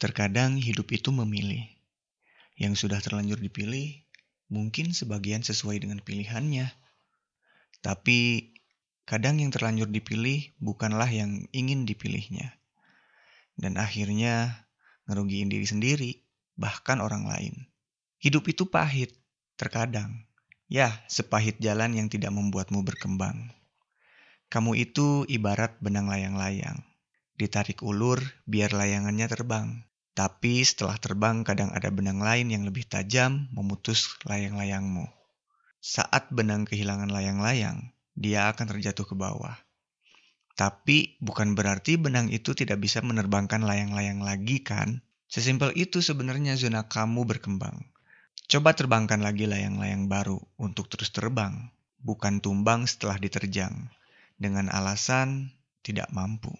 Terkadang hidup itu memilih. Yang sudah terlanjur dipilih, mungkin sebagian sesuai dengan pilihannya. Tapi kadang yang terlanjur dipilih bukanlah yang ingin dipilihnya. Dan akhirnya ngerugiin diri sendiri, bahkan orang lain. Hidup itu pahit, terkadang. Ya, sepahit jalan yang tidak membuatmu berkembang. Kamu itu ibarat benang layang-layang. Ditarik ulur biar layangannya terbang. Tapi setelah terbang kadang ada benang lain yang lebih tajam memutus layang-layangmu. Saat benang kehilangan layang-layang, dia akan terjatuh ke bawah. Tapi bukan berarti benang itu tidak bisa menerbangkan layang-layang lagi kan? Sesimpel itu sebenarnya zona kamu berkembang. Coba terbangkan lagi layang-layang baru untuk terus terbang, bukan tumbang setelah diterjang, dengan alasan tidak mampu.